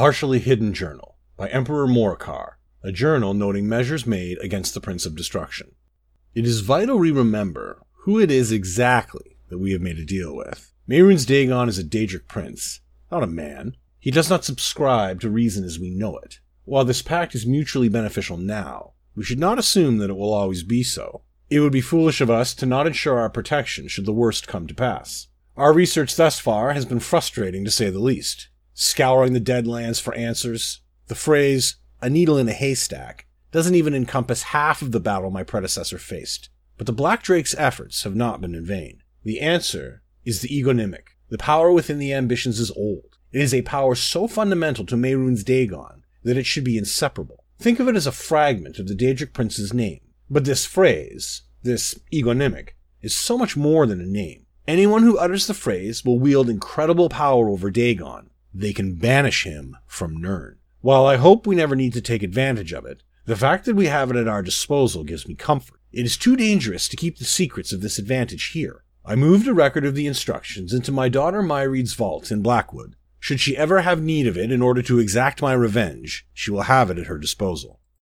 Partially Hidden Journal by Emperor Moricar, a journal noting measures made against the Prince of Destruction. It is vital we remember who it is exactly that we have made a deal with. Mehrunes Dagon is a Daedric prince, not a man. He does not subscribe to reason as we know it. While this pact is mutually beneficial now, we should not assume that it will always be so. It would be foolish of us to not ensure our protection should the worst come to pass. Our research thus far has been frustrating to say the least scouring the Deadlands for answers. The phrase, a needle in a haystack, doesn't even encompass half of the battle my predecessor faced. But the Black Drake's efforts have not been in vain. The answer is the egonymic. The power within the ambitions is old. It is a power so fundamental to Mehrunes Dagon that it should be inseparable. Think of it as a fragment of the Daedric prince's name. But this phrase, this egonymic, is so much more than a name. Anyone who utters the phrase will wield incredible power over Dagon, they can banish him from Nirn. While I hope we never need to take advantage of it, the fact that we have it at our disposal gives me comfort. It is too dangerous to keep the secrets of this advantage here. I moved a record of the instructions into my daughter Mairead's vault in Blackwood. Should she ever have need of it in order to exact my revenge, she will have it at her disposal.